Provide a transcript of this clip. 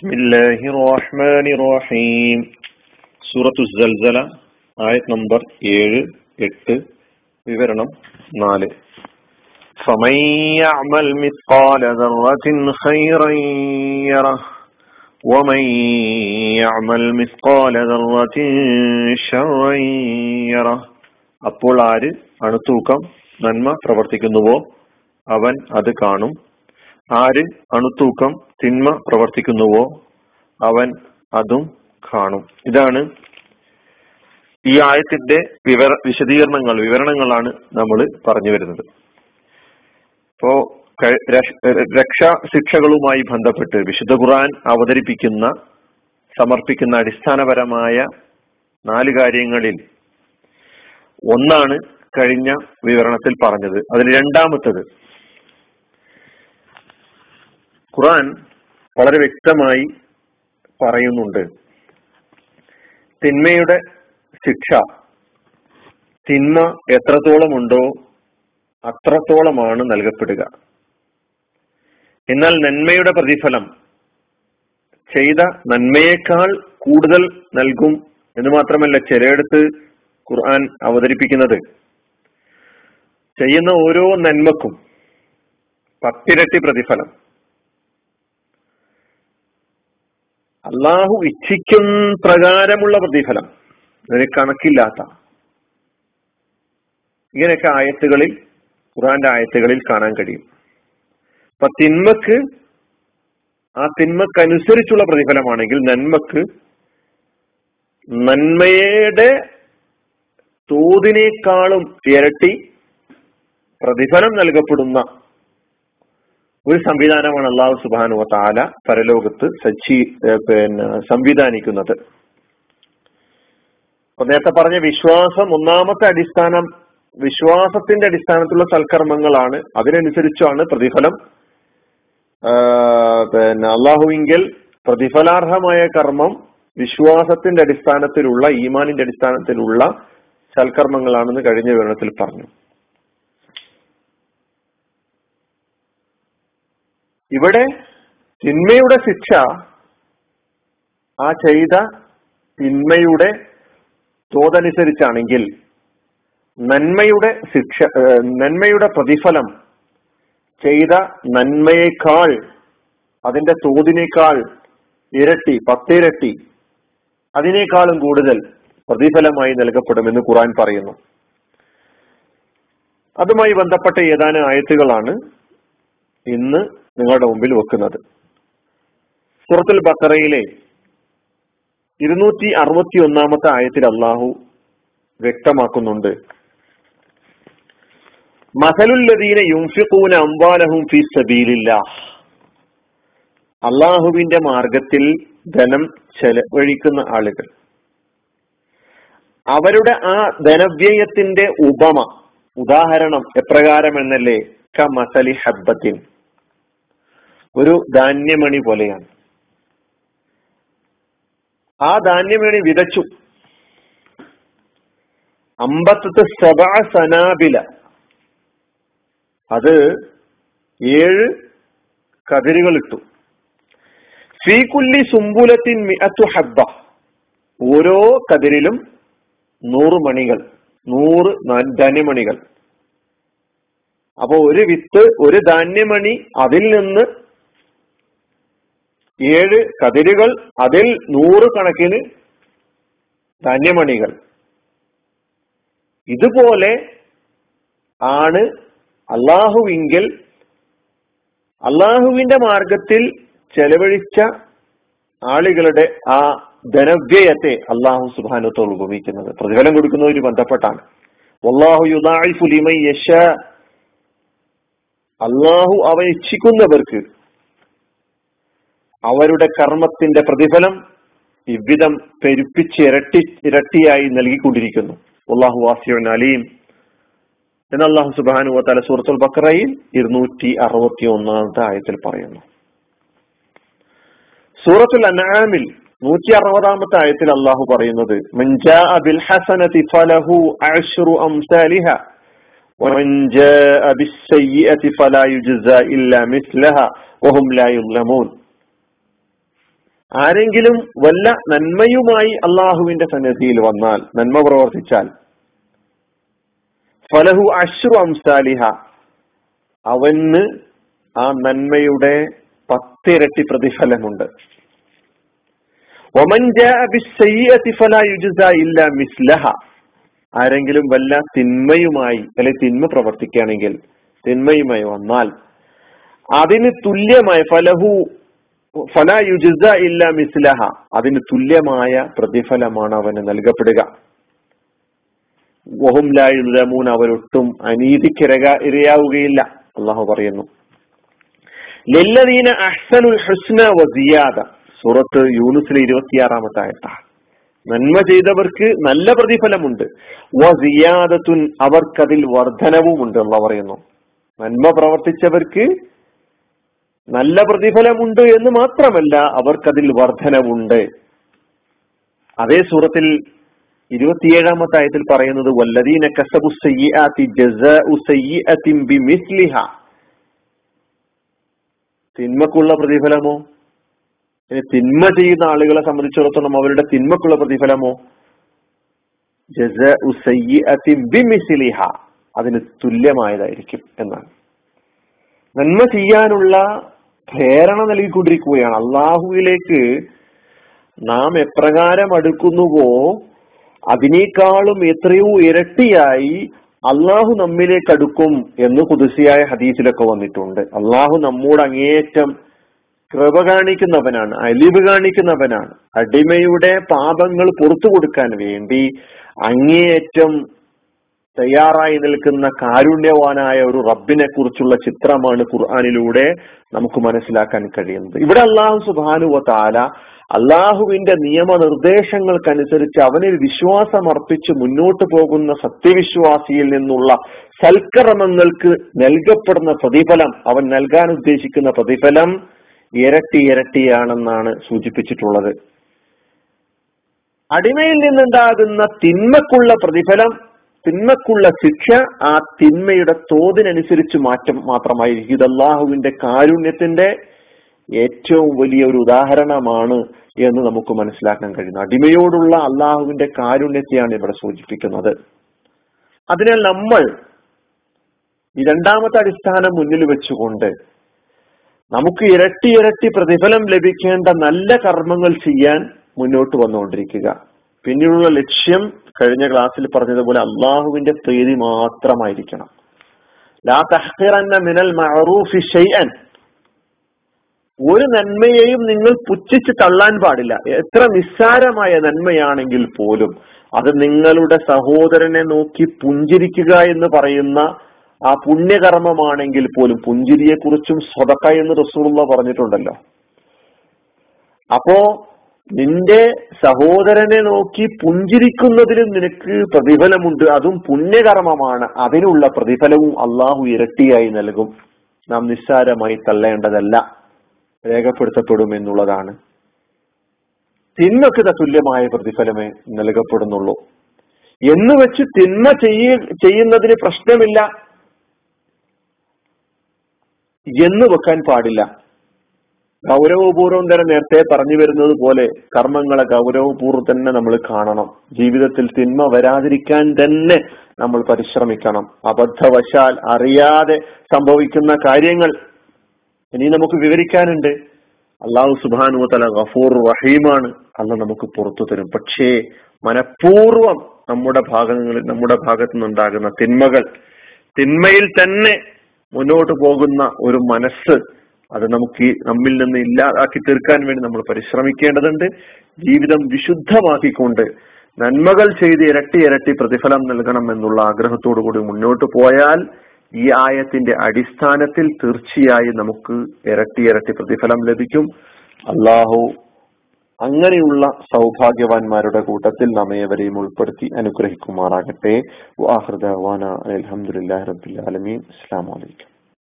بسم الله الرحمن الرحيم سورة الزلزلة آية نمبر 7 8 വിവരണം 4 فمن يعمل مثقال ذرة خيرا يره ومن يعمل مثقال ذرة شرا يره അപ്പോൾ ആര് അണുത്തൂക്കം നന്മ പ്രവർത്തിക്കുന്നുവോ അവൻ അത് കാണും ആര് അണുത്തൂക്കം തിന്മ പ്രവർത്തിക്കുന്നുവോ അവൻ അതും കാണും. ഇതാണ് ഈ ആയത്തിന്റെ വിവര വിശദീകരണങ്ങൾ വിവരണങ്ങളാണ് നമ്മൾ പറഞ്ഞു വരുന്നത്. ഇപ്പോ രക്ഷാ ശിക്ഷകളുമായി ബന്ധപ്പെട്ട് വിശുദ്ധ ഖുർആൻ അവതരിപ്പിക്കുന്ന സമർപ്പിക്കുന്ന അടിസ്ഥാനപരമായ നാല് കാര്യങ്ങളിൽ ഒന്നാണ് കഴിഞ്ഞ വിവരണത്തിൽ പറഞ്ഞത്. അതിൽ രണ്ടാമത്തത് ഖുറാൻ വളരെ വ്യക്തമായി പറയുന്നുണ്ട്. തിന്മയുടെ ശിക്ഷ തിന്മ എത്രത്തോളം ഉണ്ടോ അത്രത്തോളമാണ് നൽകപ്പെടുക. എന്നാൽ നന്മയുടെ പ്രതിഫലം ചെയ്ത നന്മയേക്കാൾ കൂടുതൽ നൽകും എന്ന് മാത്രമല്ല ചിലയിടത്ത് ഖുർആൻ അവതരിപ്പിക്കുന്നത്. ചെയ്യുന്ന ഓരോ നന്മക്കും പത്തിരട്ടി പ്രതിഫലം. അള്ളാഹു ഇച്ഛിക്കും പ്രകാരമുള്ള പ്രതിഫലം. അതിന് കണക്കില്ലാത്ത. ഇങ്ങനെയൊക്കെ ആയത്തുകളിൽ ഖുറാന്റെ ആയത്തുകളിൽ കാണാൻ കഴിയും. അപ്പൊ തിന്മക്ക് ആ തിന്മക്കനുസരിച്ചുള്ള പ്രതിഫലമാണെങ്കിൽ നന്മക്ക് നന്മയുടെ തോതിനേക്കാളും ഇരട്ടി പ്രതിഫലം നൽകപ്പെടുന്ന ഒരു സംവിധാനമാണ് അള്ളാഹു സുബാനു താല പരലോകത്ത് സജ്ജീ പിന്നെ സംവിധാനിക്കുന്നത്. അപ്പൊ നേരത്തെ പറഞ്ഞ വിശ്വാസം ഒന്നാമത്തെ അടിസ്ഥാനം വിശ്വാസത്തിന്റെ അടിസ്ഥാനത്തിലുള്ള സൽക്കർമ്മങ്ങളാണ്. അതിനനുസരിച്ചാണ് പ്രതിഫലം. പിന്നെ അള്ളാഹുവിങ്കിൽ പ്രതിഫലാർഹമായ കർമ്മം വിശ്വാസത്തിന്റെ അടിസ്ഥാനത്തിലുള്ള ഈമാനിന്റെ അടിസ്ഥാനത്തിലുള്ള സൽക്കർമ്മങ്ങളാണെന്ന് കഴിഞ്ഞ വിവരണത്തിൽ പറഞ്ഞു. ഇവിടെ തിന്മയുടെ ശിക്ഷ ആ ചെയ്ത തിന്മയുടെ തോതനുസരിച്ചാണെങ്കിൽ നന്മയുടെ ശിക്ഷ നന്മയുടെ പ്രതിഫലം ചെയ്ത നന്മയേക്കാൾ അതിന്റെ തോതിനേക്കാൾ ഇരട്ടി പത്തിരട്ടി അതിനേക്കാളും കൂടുതൽ പ്രതിഫലമായി നൽകപ്പെടുമെന്ന് ഖുറാൻ പറയുന്നു. അതുമായി ബന്ധപ്പെട്ട ഏതാനും ആയത്തുകളാണ് ഇന്ന് നിങ്ങളുടെ മുമ്പിൽ വെക്കുന്നത്. സുറത്തുൽ ബക്കറയിലെ ഇരുന്നൂറ്റി അറുപത്തി ഒന്നാമത്തെ ആയത്തിൽ അള്ളാഹു വ്യക്തമാക്കുന്നുണ്ട്. മസലുല്ലദീന യുംഫിഖൂന അംവാലഹും ഫി സബീലില്ല അള്ളാഹുവിന്റെ മാർഗത്തിൽ ധനം ചെലവഴിക്കുന്ന ആളുകൾ. അവരുടെ ആ ധനവ്യയത്തിന്റെ ഉപമ ഉദാഹരണം എപ്രകാരം എന്നല്ലേ ക മസലി ഹബ്ബത്തിൻ. ഒരു ധാന്യമണി പോലെയാണ്. ആ ധാന്യമണി വിതച്ചു. അമ്പത്തത്ത് സബ സനാബില. അത് ഏഴ് കതിരുകൾ ഇട്ടു. ഫീകുല്ലി സുംബുലത്തിൻ മിഅത്തു ഹബ്ബ. ഓരോ കതിരിലും നൂറ് മണികൾ നൂറ് ധാന്യമണികൾ. അപ്പൊ ഒരു വിത്ത് ഒരു ധാന്യമണി അതിൽ നിന്ന് ഏഴ് കതിരുകൾ അതിൽ നൂറ് കണക്കിന് ധാന്യമണികൾ. ഇതുപോലെ ആണ് അള്ളാഹുവിങ്കിൽ അള്ളാഹുവിന്റെ മാർഗത്തിൽ ചെലവഴിച്ച ആളുകളുടെ ആ ധനവ്യയത്തെ അള്ളാഹു സുബാനത്തോട് ഉപയോഗിക്കുന്നത് പ്രതിഫലം കൊടുക്കുന്നവര് ബന്ധപ്പെട്ടാണ്. അള്ളാഹു അവ ഇച്ഛിക്കുന്നവർക്ക് അവരുടെ കർമ്മത്തിന്റെ പ്രതിഫലം ഇവിധം പെരുപ്പിച്ച് ഇരട്ടി ഇരട്ടിയായി നൽകിക്കൊണ്ടിരിക്കുന്നു. അള്ളാഹു വാസിയുൻ അലീം. എന്ന് അള്ളാഹു സുബാനു തല സൂറത്തുൽ ബക്രയിൽ ഇരുന്നൂറ്റി അറുപത്തി ഒന്നാമത്തെ ആയത്തിൽ പറയുന്നു. സൂറത്തുൽ അനാമിൽ നൂറ്റി അറുപതാമത്തെ ആയത്തിൽ അള്ളാഹു പറയുന്നത് ആരെങ്കിലും വല്ല നന്മയുമായി അള്ളാഹുവിന്റെ സന്നിധിയിൽ വന്നാൽ നന്മ പ്രവർത്തിച്ചാൽ ഫലഹു അശ്രു അംസാലിഹ അവന് ആ നന്മയുടെ പത്തിരട്ടി പ്രതിഫലമുണ്ട്. ആരെങ്കിലും വല്ല തിന്മയുമായി അല്ലെ തിന്മ പ്രവർത്തിക്കുകയാണെങ്കിൽ തിന്മയുമായി വന്നാൽ അതിന് തുല്യമായ ഫലഹു ഫല യുജിസ ഇല്ല മിസ്ലഹ. അതിന് തുല്യമായ പ്രതിഫലമാണ് അവന് നൽകപ്പെടുക. വഹും ലായുലമൂൻ അവരൊട്ടും അനീതിക്കിരക ഇരയാവുകയില്ല. അള്ളാഹു പറയുന്നു. ലല്ലദീന അഹ്സനുൽ ഹുസ്ന വസിയാദ സൂറത്ത് യൂനുസിലെ ഇരുപത്തിയാറാമത്തെ ആയത്താണ് നന്മ ചെയ്തവർക്ക് നല്ല പ്രതിഫലമുണ്ട്. വസിയാദത്തുൻ അവർക്കതിൽ വർധനവുമുണ്ട് അള്ള പറയുന്നു. നന്മ പ്രവർത്തിച്ചവർക്ക് നല്ല പ്രതിഫലമുണ്ട് എന്ന് മാത്രമല്ല അവർക്കതിൽ വർധനവുണ്ട്. അതേ സൂറത്തിൽ ഇരുപത്തിയേഴാമത്തെ ആയത്തിൽ പറയുന്നത് വല്ലദീന കസബു ബിമിസ്ലിഹ. തിന്മക്കുള്ള പ്രതിഫലമോ? ഇനി തിന്മ ചെയ്യുന്ന ആളുകളെ സംബന്ധിച്ചിടത്തോളം അവരുടെ തിന്മക്കുള്ള പ്രതിഫലമോ? ജസാഉ ബിമിസ്ലിഹ. അതിന് തുല്യമായതായിരിക്കും എന്നാണ്. നന്മ ചെയ്യാനുള്ള പ്രേരണ നൽകിക്കൊണ്ടിരിക്കുകയാണ്. അള്ളാഹുവിലേക്ക് നാം എപ്രകാരം അടുക്കുന്നുവോ അതിനേക്കാളും എത്രയോ ഇരട്ടിയായി അള്ളാഹു നമ്മിലേക്ക് അടുക്കും എന്ന് കുതിസിയായ ഹദീസിലൊക്കെ വന്നിട്ടുണ്ട്. അള്ളാഹു നമ്മോട് അങ്ങേയറ്റം കൃപ കാണിക്കുന്നവനാണ് അലിവ് കാണിക്കുന്നവനാണ്. അടിമയുടെ പാപങ്ങൾ പുറത്തു കൊടുക്കാൻ വേണ്ടി അങ്ങേയറ്റം തയ്യാറായി നിൽക്കുന്ന കാരുണ്യവാനായ ഒരു റബ്ബിനെ കുറിച്ചുള്ള ചിത്രമാണ് ഖുർആാനിലൂടെ നമുക്ക് മനസ്സിലാക്കാൻ കഴിയുന്നത്. ഇവിടെ അള്ളാഹു സുബാനുവ താല അള്ളാഹുവിന്റെ നിയമനിർദ്ദേശങ്ങൾക്കനുസരിച്ച് അവനിൽ വിശ്വാസം അർപ്പിച്ച് മുന്നോട്ട് പോകുന്ന സത്യവിശ്വാസിയിൽ നിന്നുള്ള സൽക്കർമ്മങ്ങൾക്ക് നൽകപ്പെടുന്ന പ്രതിഫലം അവൻ നൽകാൻ ഉദ്ദേശിക്കുന്ന പ്രതിഫലം ഇരട്ടി ഇരട്ടിയാണെന്നാണ് സൂചിപ്പിച്ചിട്ടുള്ളത്. അടിമയിൽ നിന്നുണ്ടാകുന്ന തിന്മക്കുള്ള പ്രതിഫലം തിന്മക്കുള്ള ശിക്ഷ ആ തിന്മയുടെ തോതിനനുസരിച്ച് മാറ്റം മാത്രമായിരിക്കും. ഇത് അള്ളാഹുവിന്റെ കാരുണ്യത്തിന്റെ ഏറ്റവും വലിയ ഒരു ഉദാഹരണമാണ് എന്ന് നമുക്ക് മനസ്സിലാക്കാൻ കഴിയുന്നു. അടിമയോടുള്ള അള്ളാഹുവിന്റെ കാരുണ്യത്തെയാണ് ഇവിടെ സൂചിപ്പിക്കുന്നത്. അതിനാൽ നമ്മൾ ഈ രണ്ടാമത്തെ അടിസ്ഥാനം മുന്നിൽ വെച്ചുകൊണ്ട് നമുക്ക് ഇരട്ടി ഇരട്ടി പ്രതിഫലം ലഭിക്കേണ്ട നല്ല കർമ്മങ്ങൾ ചെയ്യാൻ മുന്നോട്ട് വന്നുകൊണ്ടിരിക്കുക. പിന്നീടുള്ള ലക്ഷ്യം കഴിഞ്ഞ ക്ലാസ്സിൽ പറഞ്ഞതുപോലെ അള്ളാഹുവിന്റെ പ്രീതി മാത്രമായിരിക്കണം. ലാ തഹ്ഖിറന്ന മിനൽ മഅറൂഫി ഷൈഅൻ. ഒരു നന്മയെയും നിങ്ങൾ പുച്ഛിച്ച് തള്ളാൻ പാടില്ല. എത്ര നിസ്സാരമായ നന്മയാണെങ്കിൽ പോലും അത് നിങ്ങളുടെ സഹോദരനെ നോക്കി പുഞ്ചിരിക്കുക എന്ന് പറയുന്ന ആ പുണ്യകർമ്മമാണെങ്കിൽ പോലും പുഞ്ചിരിയെ കുറിച്ചും സ്വതക്ക എന്ന് റസൂള്ള പറഞ്ഞിട്ടുണ്ടല്ലോ. അപ്പോ നിന്റെ സഹോദരനെ നോക്കി പുഞ്ചിരിക്കുന്നതിലും നിനക്ക് പ്രതിഫലമുണ്ട്. അതും പുണ്യകർമ്മമാണ്. അതിനുള്ള പ്രതിഫലവും അള്ളാഹു ഇരട്ടിയായി നൽകും. നാം നിസ്സാരമായി തള്ളേണ്ടതല്ല. രേഖപ്പെടുത്തപ്പെടും എന്നുള്ളതാണ്. തിന്മക്ക് തുല്യമായ പ്രതിഫലമേ നൽകപ്പെടുന്നുള്ളൂ. എന്ന് വെച്ച് തിന്മ ചെയ്യ ചെയ്യുന്നതിന് പ്രശ്നമില്ല. എന്ന് വെക്കാൻ പാടില്ല. ഗൗരവപൂർവം തന്നെ നേരത്തെ പറഞ്ഞു വരുന്നത് പോലെ കർമ്മങ്ങളെ ഗൗരവപൂർവം തന്നെ നമ്മൾ കാണണം. ജീവിതത്തിൽ തിന്മ വരാതിരിക്കാൻ തന്നെ നമ്മൾ പരിശ്രമിക്കണം. അബദ്ധവശാൽ അറിയാതെ സംഭവിക്കുന്ന കാര്യങ്ങൾ ഇനി നമുക്ക് വിവരിക്കാനുണ്ട്. അള്ളാഹു സുബാനു തല ഗഫൂർ റഹീമാണ്. അല്ല നമുക്ക് പുറത്തു തരും. പക്ഷേ മനഃപൂർവം നമ്മുടെ ഭാഗങ്ങളിൽ നമ്മുടെ ഭാഗത്തു നിന്നുണ്ടാകുന്ന തിന്മകൾ തിന്മയിൽ തന്നെ മുന്നോട്ട് പോകുന്ന ഒരു മനസ്സ് അത് നമുക്ക് നമ്മിൽ നിന്ന് ഇല്ലാതാക്കി തീർക്കാൻ വേണ്ടി നമ്മൾ പരിശ്രമിക്കേണ്ടതുണ്ട്. ജീവിതം വിശുദ്ധമാക്കിക്കൊണ്ട് നന്മകൾ ചെയ്ത് ഇരട്ടി ഇരട്ടി പ്രതിഫലം നൽകണം എന്നുള്ള ആഗ്രഹത്തോടു കൂടി മുന്നോട്ട് പോയാൽ ഈ ആയത്തിന്റെ അടിസ്ഥാനത്തിൽ തീർച്ചയായും നമുക്ക് ഇരട്ടി ഇരട്ടി പ്രതിഫലം ലഭിക്കും. അള്ളാഹു അങ്ങനെയുള്ള സൗഭാഗ്യവാന്മാരുടെ കൂട്ടത്തിൽ നമ്മേവരെയും ഉൾപ്പെടുത്തി അനുഗ്രഹിക്കുമാറാകട്ടെ. അലഹമുല്ലാ റബിൻ അസ്സാം വലൈക്കും